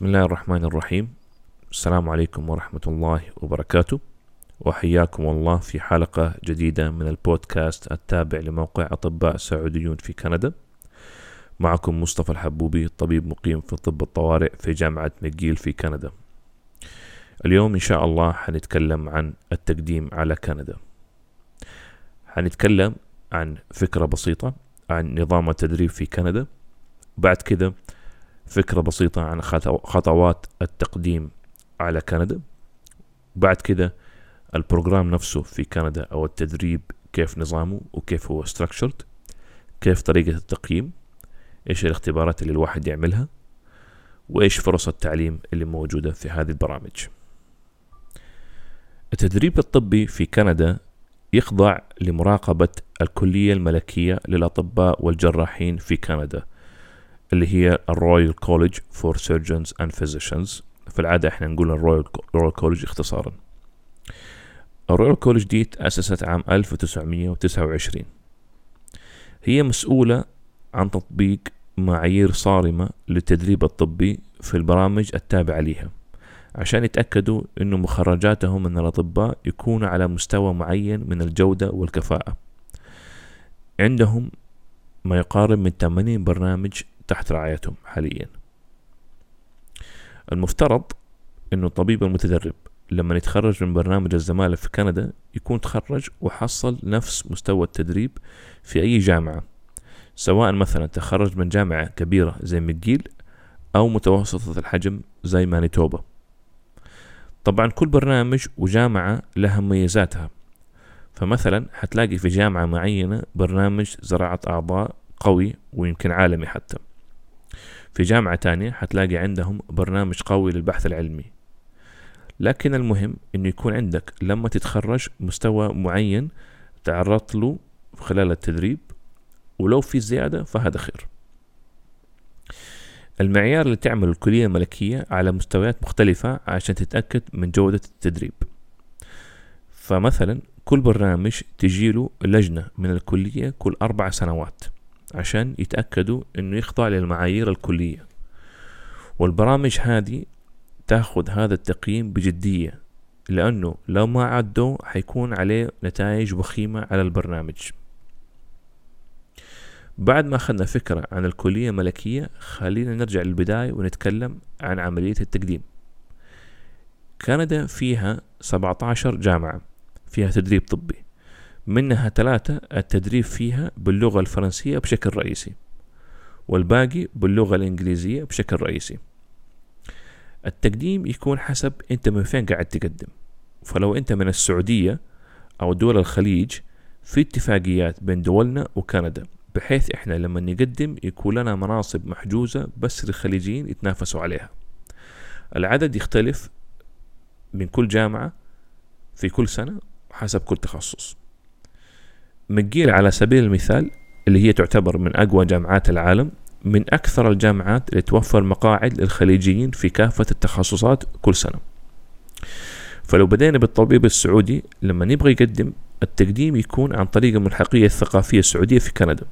بسم الله الرحمن الرحيم السلام عليكم ورحمة الله وبركاته وحياكم الله في حلقة جديدة من البودكاست التابع لموقع أطباء سعوديون في كندا معكم مصطفى الحبوبي طبيب مقيم في طب الطوارئ في جامعة مcgill في كندا اليوم إن شاء الله حنتكلم عن التقديم على كندا حنتكلم عن فكرة بسيطة عن نظام التدريب في كندا بعد كده فكرة بسيطة عن خطو- خطوات التقديم على كندا. بعد كده البروجرام نفسه في كندا أو التدريب كيف نظامه وكيف هو structured كيف طريقة التقييم إيش الاختبارات اللي الواحد يعملها وإيش فرص التعليم اللي موجودة في هذه البرامج. التدريب الطبي في كندا يخضع لمراقبة الكلية الملكية للأطباء والجراحين في كندا. اللي هي ال Royal College for Surgeons and Physicians في العادة إحنا نقول ال Royal Royal College اختصارا. ال Royal College دي تأسست عام 1929 هي مسؤولة عن تطبيق معايير صارمة للتدريب الطبي في البرامج التابعة لها عشان يتأكدوا أنه مخرجاتهم من الأطباء يكونوا على مستوى معين من الجودة والكفاءة. عندهم ما يقارب من 80 برنامج تحت رعايتهم حاليا. المفترض إنه الطبيب المتدرب لما يتخرج من برنامج الزمالة في كندا يكون تخرج وحصل نفس مستوى التدريب في أي جامعة سواء مثلا تخرج من جامعة كبيرة زي مcgill أو متوسطة الحجم زي مانيتوبا. طبعا كل برنامج وجامعة لها مميزاتها. فمثلا حتلاقي في جامعة معينة برنامج زراعة أعضاء قوي ويمكن عالمي حتى. في جامعة تانية حتلاقي عندهم برنامج قوي للبحث العلمي. لكن المهم إنه يكون عندك لما تتخرج مستوى معين تعرضت له خلال التدريب ولو في زيادة فهذا خير. المعيار اللي تعمل الكلية الملكية على مستويات مختلفة عشان تتأكد من جودة التدريب. فمثلا كل برنامج تجيله لجنة من الكلية كل أربع سنوات. عشان يتأكدوا إنه يخضع للمعايير الكلية. والبرامج هذه تأخذ هذا التقييم بجدية لأنه لو ما عدوا حيكون عليه نتائج وخيمة على البرنامج. بعد ما أخذنا فكرة عن الكلية الملكية خلينا نرجع للبداية ونتكلم عن عملية التقديم. كندا فيها 17 جامعة فيها تدريب طبي. منها ثلاثة التدريب فيها باللغة الفرنسية بشكل رئيسي والباقي باللغة الإنجليزية بشكل رئيسي. التقديم يكون حسب أنت من فين قاعد تقدم. فلو أنت من السعودية أو دول الخليج في اتفاقيات بين دولنا وكندا بحيث إحنا لما نقدم يكون لنا مناصب محجوزة بس للخليجيين يتنافسوا عليها. العدد يختلف من كل جامعة في كل سنة حسب كل تخصص. مcgill على سبيل المثال اللي هي تعتبر من أقوى جامعات العالم من أكثر الجامعات اللي توفر مقاعد للخليجيين في كافة التخصصات كل سنة. فلو بدينا بالطبيب السعودي لما نبغى يقدم التقديم يكون عن طريق الملحقية الثقافية السعودية في كندا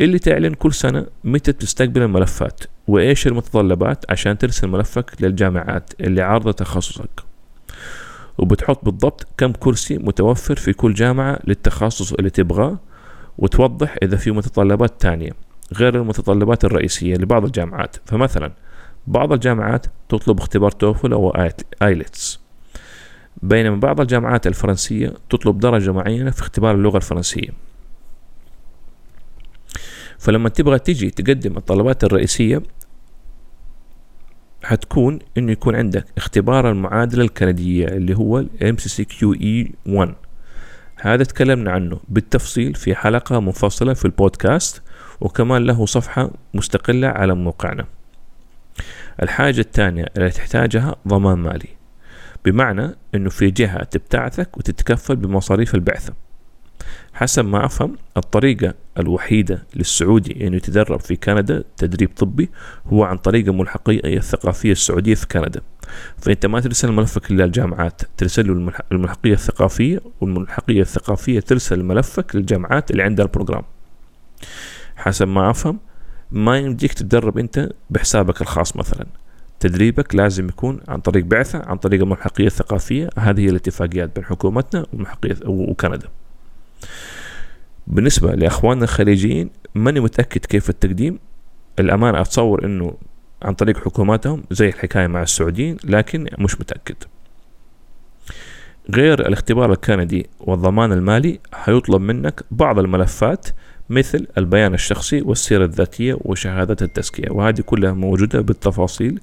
اللي تعلن كل سنة متى تستقبل الملفات وإيش المتطلبات عشان ترسل ملفك للجامعات اللي عارضة تخصصك. وبتحط بالضبط كم كرسي متوفر في كل جامعة للتخصص اللي تبغاه وتوضح إذا في متطلبات تانية غير المتطلبات الرئيسية لبعض الجامعات. فمثلا بعض الجامعات تطلب اختبار توفل أو آيلتس بينما بعض الجامعات الفرنسية تطلب درجة معينة في اختبار اللغة الفرنسية. فلما تبغى تيجي تقدم الطلبات الرئيسية حتكون إنه يكون عندك اختبار المعادلة الكندية اللي هو ال MCCQE 1 هذا تكلمنا عنه بالتفصيل في حلقة منفصلة في البودكاست وكمان له صفحة مستقلة على موقعنا. الحاجة الثانية اللي تحتاجها ضمان مالي. بمعنى إنه في جهة تبتعثك وتتكفل بمصاريف البعثة. حسب ما أفهم الطريقة الوحيدة للسعودي إنه يتدرب في كندا تدريب طبي هو عن طريق الملحقية الثقافية السعودية في كندا. فأنت ما ترسل ملفك للجامعات ترسل له الملح- الملحقية الثقافية والملحقية الثقافية ترسل ملفك للجامعات اللي عندها البروجرام. حسب ما أفهم ما يمديك تتدرب أنت بحسابك الخاص مثلا. تدريبك لازم يكون عن طريق بعثة عن طريق الملحقية الثقافية. هذه هي الاتفاقيات بين حكومتنا وكندا. بالنسبة لأخواننا الخليجيين ماني متأكد كيف التقديم. الأمانة أتصور أنه عن طريق حكوماتهم زي الحكاية مع السعوديين لكن مش متأكد. غير الاختبار الكندي والضمان المالي حيطلب منك بعض الملفات مثل البيان الشخصي والسيرة الذاتية وشهادة التزكية وهذه كلها موجودة بالتفاصيل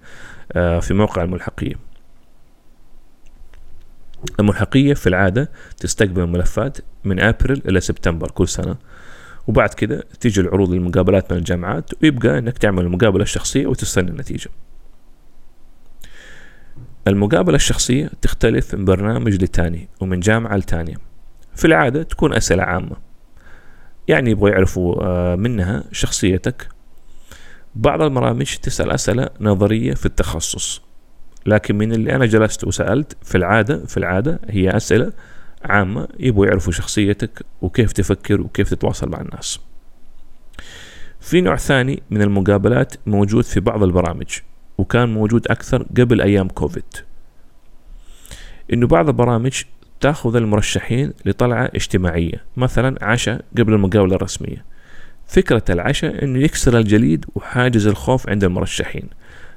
آه، في موقع الملحقية الملحقية في العادة تستقبل الملفات من أبريل إلى سبتمبر كل سنة وبعد كده تيجي العروض للمقابلات من الجامعات ويبقى إنك تعمل المقابلة الشخصية وتستنى النتيجة. المقابلة الشخصية تختلف من برنامج لتاني ومن جامعة لتانية. في العادة تكون أسئلة عامة. يعني يبغوا يعرفوا آه، منها شخصيتك. بعض البرامج تسأل أسئلة نظرية في التخصص. لكن من اللي أنا جلست وسألت في العادة في العادة هي أسئلة عامة يبغوا يعرفوا شخصيتك وكيف تفكر وكيف تتواصل مع الناس. في نوع ثاني من المقابلات موجود في بعض البرامج وكان موجود أكثر قبل أيام كوفيد. إنه بعض البرامج تأخذ المرشحين لطلعة اجتماعية مثلا عشاء قبل المقابلة الرسمية. فكرة العشاء إنه يكسر الجليد وحاجز الخوف عند المرشحين.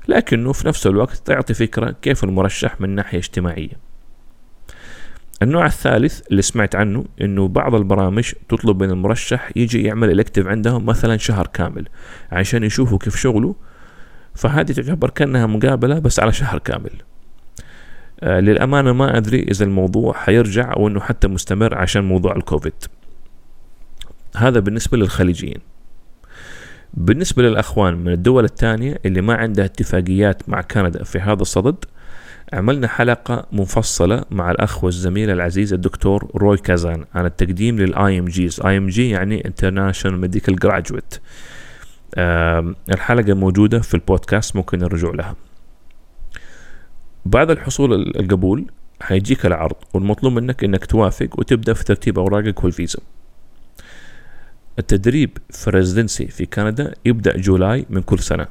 لكنه في نفس الوقت تعطي فكرة كيف المرشح من ناحية اجتماعية. النوع الثالث اللي سمعت عنه إنه بعض البرامج تطلب من المرشح يجي يعمل الكتف عندهم مثلا شهر كامل عشان يشوفوا كيف شغله فهذه تعتبر كأنها مقابلة بس على شهر كامل. آه للأمانة ما أدري إذا الموضوع حيرجع أو انه حتى مستمر عشان موضوع الكوفيد. هذا بالنسبة للخليجيين. بالنسبة للأخوان من الدول الثانية اللي ما عندها اتفاقيات مع كندا في هذا الصدد عملنا حلقة مفصلة مع الأخ والزميل العزيز الدكتور روي كازان عن التقديم لل IMGs IMG يعني International Medical Graduate الحلقة موجودة في البودكاست ممكن نرجع لها. بعد الحصول القبول حيجيك العرض والمطلوب منك إنك توافق وتبدأ في ترتيب أوراقك والفيزا. التدريب في ال residency في كندا يبدأ July من كل سنة.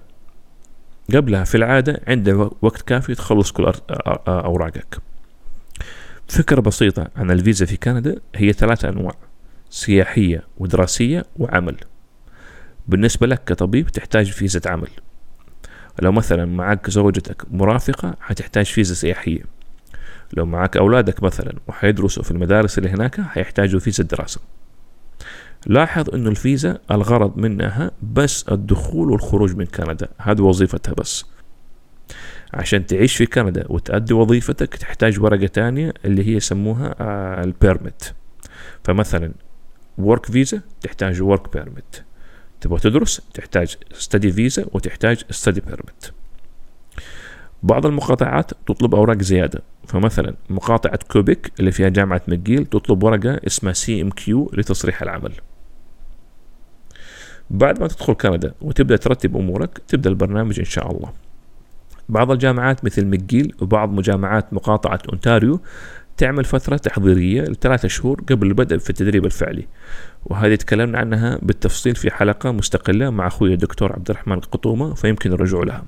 قبلها في العادة عندك وقت كافي تخلص كل أوراقك. فكرة بسيطة عن الفيزا في كندا هي ثلاثة أنواع سياحية ودراسية وعمل. بالنسبة لك كطبيب تحتاج فيزا عمل. لو مثلا معك زوجتك مرافقة حتحتاج فيزا سياحية. لو معك أولادك مثلا وحيدرسوا في المدارس اللي هناك حيحتاجوا فيزا دراسة لاحظ إنه الفيزا الغرض منها بس الدخول والخروج من كندا. هذه وظيفتها بس. عشان تعيش في كندا وتأدي وظيفتك تحتاج ورقة تانية اللي هي يسموها آه، ال permit فمثلا work visa تحتاج work permit تبغى تدرس تحتاج study visa وتحتاج study permit بعض المقاطعات تطلب أوراق زيادة. فمثلا مقاطعة كوبيك اللي فيها جامعة McGill تطلب ورقة اسمها CMQ لتصريح العمل. بعد ما تدخل كندا وتبدأ ترتب أمورك تبدأ البرنامج إن شاء الله. بعض الجامعات مثل مcgill وبعض مجامعات مقاطعة أونتاريو تعمل فترة تحضيرية لثلاثة شهور قبل البدء في التدريب الفعلي. وهذه تكلمنا عنها بالتفصيل في حلقة مستقلة مع أخوي الدكتور عبد الرحمن القطومة فيمكن الرجوع لها.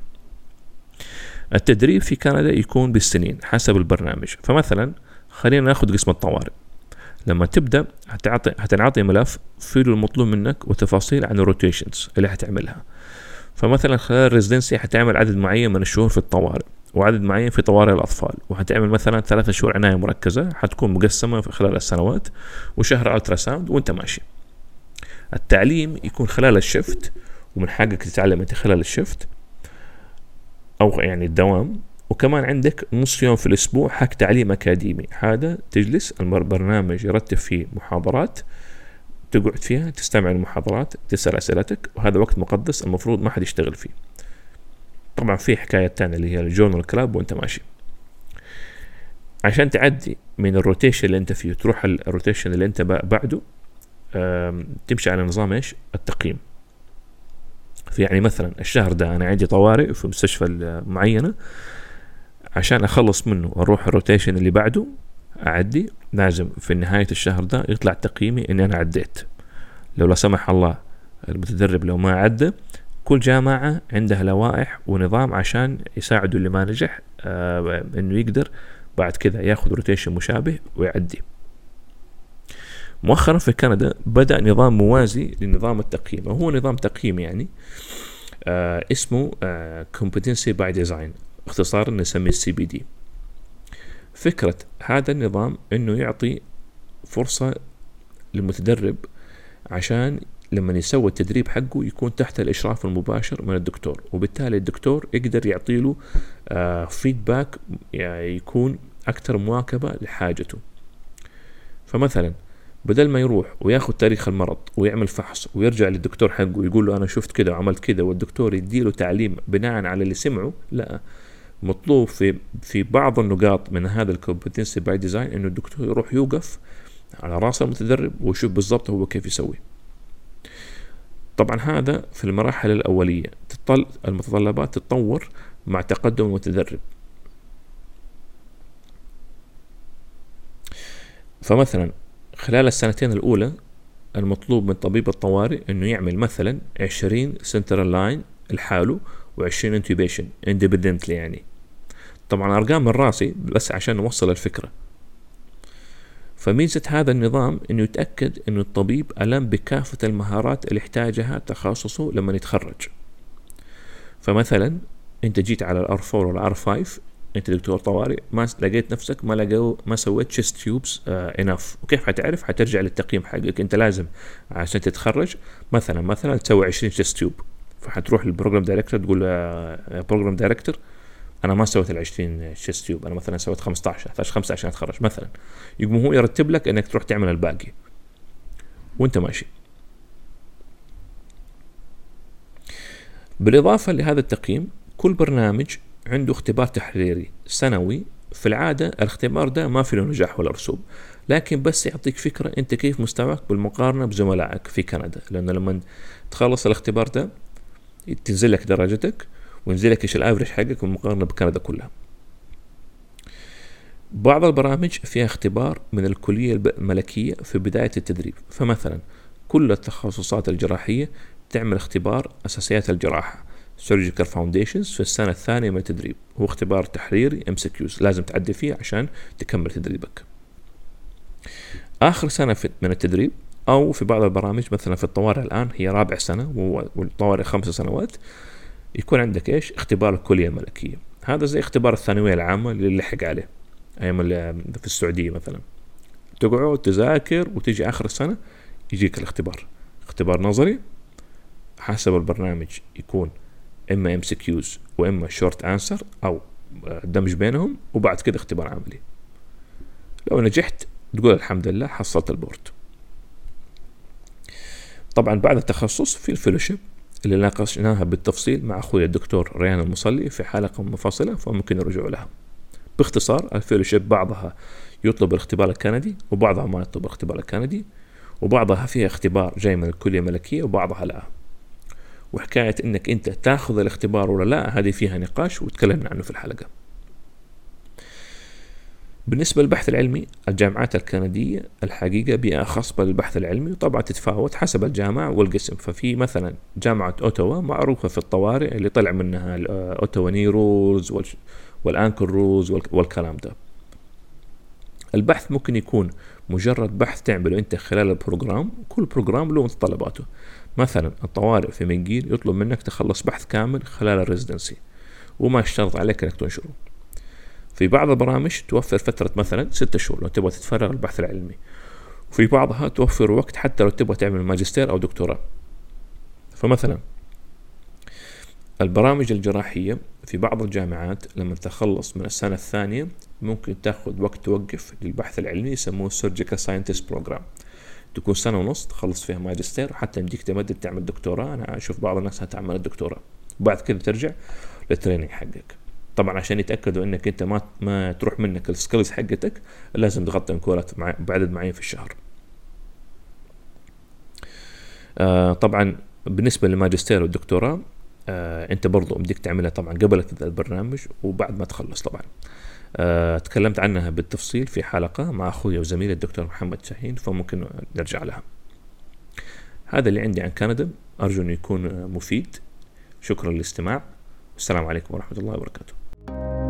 التدريب في كندا يكون بالسنين حسب البرنامج. فمثلا خلينا ناخذ قسم الطوارئ. لما تبدأ هتعطي هتنعطي ملف فيه المطلوب منك وتفاصيل عن ال rotations اللي هتعملها. فمثلا خلال ال residency حتعمل عدد معين من الشهور في الطوارئ وعدد معين في طوارئ الأطفال. وهتعمل مثلا ثلاثة شهور عناية مركزة حتكون مقسمة في خلال السنوات وشهر ultrasound وأنت ماشي. التعليم يكون خلال ال shift ومن حقك تتعلم أنت خلال ال shift أو يعني الدوام. وكمان عندك نص يوم في الأسبوع حق تعليم أكاديمي. هذا تجلس البرنامج يرتب فيه محاضرات تقعد فيها تستمع المحاضرات تسأل أسئلتك وهذا وقت مقدس المفروض ما حد يشتغل فيه. طبعا في حكاية تانية اللي هي ال journal club وأنت ماشي. عشان تعدي من ال rotation اللي أنت فيه تروح ال rotation اللي أنت بعده تمشي على نظام إيش؟ التقييم. في يعني مثلا الشهر ده أنا عندي طوارئ في مستشفى معينة. عشان أخلص منه وأروح ال rotation اللي بعده أعدي. لازم في نهاية الشهر ده يطلع تقييمي إني أنا عديت. لو لا سمح الله المتدرب لو ما عدى كل جامعة عندها لوائح ونظام عشان يساعدوا اللي ما نجح آه إنه يقدر بعد كذا ياخذ روتيشن مشابه ويعدي. مؤخرا في كندا بدأ نظام موازي لنظام التقييم وهو نظام تقييم يعني آه اسمه آه Competency by Design. اختصارا نسميه السي بي دي فكرة هذا النظام إنه يعطي فرصة للمتدرب عشان لما يسوي التدريب حقه يكون تحت الإشراف المباشر من الدكتور وبالتالي الدكتور يقدر يعطي له آه فيدباك يعني يكون أكثر مواكبة لحاجته. فمثلا بدل ما يروح وياخذ تاريخ المرض ويعمل فحص ويرجع للدكتور حقه ويقول له أنا شفت كذا وعملت كذا والدكتور يديله تعليم بناء على اللي سمعه لا مطلوب في في بعض النقاط من هذا ال competency by design إنه الدكتور يروح يوقف على رأس المتدرب ويشوف بالضبط هو كيف يسوي. طبعا هذا في المراحل الأولية. تطل المتطلبات تتطور مع تقدم المتدرب. فمثلا خلال السنتين الأولى المطلوب من طبيب الطوارئ إنه يعمل مثلا 20 central line لحاله و20 intubation independently يعني. طبعا أرقام من راسي بس عشان نوصل الفكرة. فميزة هذا النظام إنه يتأكد إنه الطبيب ألم بكافة المهارات اللي يحتاجها تخصصه لما يتخرج. فمثلا أنت جيت على ال R 4 وال R 5 أنت دكتور طوارئ ما لقيت نفسك ما لقوا ما سويت chest tubes enough وكيف حتعرف؟ حترجع للتقييم حقك. أنت لازم عشان تتخرج مثلا مثلا تسوي 20 chest tube فحتروح لل program director تقول program director أنا ما سويت ال 20 chest tube أنا مثلا سويت 15 أحتاج خمسة عشان أتخرج مثلا. يقوم هو يرتب لك إنك تروح تعمل الباقي. وأنت ماشي. بالإضافة لهذا التقييم كل برنامج عنده اختبار تحريري سنوي. في العادة الاختبار ده ما في له نجاح ولا رسوب لكن بس يعطيك فكرة أنت كيف مستواك بالمقارنة بزملائك في كندا. لأنه لما تخلص الاختبار ده تنزل لك درجتك وينزل لك إيش الافرج حقك بالمقارنة بكندا كلها. بعض البرامج فيها اختبار من الكلية الملكية في بداية التدريب. فمثلا كل التخصصات الجراحية تعمل اختبار أساسيات الجراحة Surgical Foundations في السنة الثانية من التدريب هو اختبار تحريري ام لازم تعدي فيه عشان تكمل تدريبك. آخر سنة من التدريب أو في بعض البرامج مثلا في الطوارئ الآن هي رابع سنة والطوارئ خمس سنوات يكون عندك إيش؟ اختبار الكلية الملكية. هذا زي اختبار الثانوية العامة اللي لحق عليه أيام في السعودية مثلا. تقعد تذاكر وتجي آخر السنة يجيك الاختبار. اختبار نظري حسب البرنامج يكون إما MCQs وإما short answer أو دمج بينهم وبعد كده اختبار عملي. لو نجحت تقول الحمد لله حصلت ال board. طبعا بعد التخصص في ال fellowship اللي ناقشناها بالتفصيل مع أخوي الدكتور ريان المصلي في حلقة منفصلة فممكن يرجعوا لها. باختصار ال fellowship بعضها يطلب الاختبار الكندي وبعضها ما يطلب الاختبار الكندي وبعضها فيها اختبار جاي من الكلية الملكية وبعضها لا. وحكاية إنك أنت تاخذ الاختبار ولا لا هذه فيها نقاش وتكلمنا عنه في الحلقة. بالنسبة للبحث العلمي الجامعات الكندية الحقيقة بيئة خصبة للبحث العلمي وطبعا تتفاوت حسب الجامعة والقسم. ففي مثلا جامعة أوتوا معروفة في الطوارئ اللي طلع منها Ottawa knee rules وال ankle rules والكلام ده. البحث ممكن يكون مجرد بحث تعمله أنت خلال ال program كل program له متطلباته مثلا الطوارئ في منجيل يطلب منك تخلص بحث كامل خلال الريزدنسي وما يشترط عليك إنك تنشره. في بعض البرامج توفر فترة مثلا ستة شهور لو تبغى تتفرغ البحث العلمي. وفي بعضها توفر وقت حتى لو تبغى تعمل ماجستير أو دكتوراه. فمثلا البرامج الجراحية في بعض الجامعات لما تخلص من السنة الثانية ممكن تاخذ وقت توقف للبحث العلمي يسموه Surgical Scientist Program. تكون سنة ونص تخلص فيها ماجستير وحتى يمديك تمدد تعمل دكتوراه. أنا أشوف بعض الناس هتعمل الدكتوراه. وبعد كذا ترجع لل training حقك. طبعا عشان يتأكدوا إنك أنت ما ما تروح منك ال skills حقتك لازم تغطي on call ات مع بعدد معين في الشهر. آه طبعا بالنسبة للماجستير والدكتوراه آه أنت برضو بدك تعملها طبعا قبل البرنامج وبعد ما تخلص طبعا. آه تكلمت عنها بالتفصيل في حلقة مع أخوي وزميلي الدكتور محمد شاهين فممكن نرجع لها. هذا اللي عندي عن كندا أرجو أنه يكون مفيد. شكرا للاستماع. والسلام عليكم ورحمة الله وبركاته. Thank you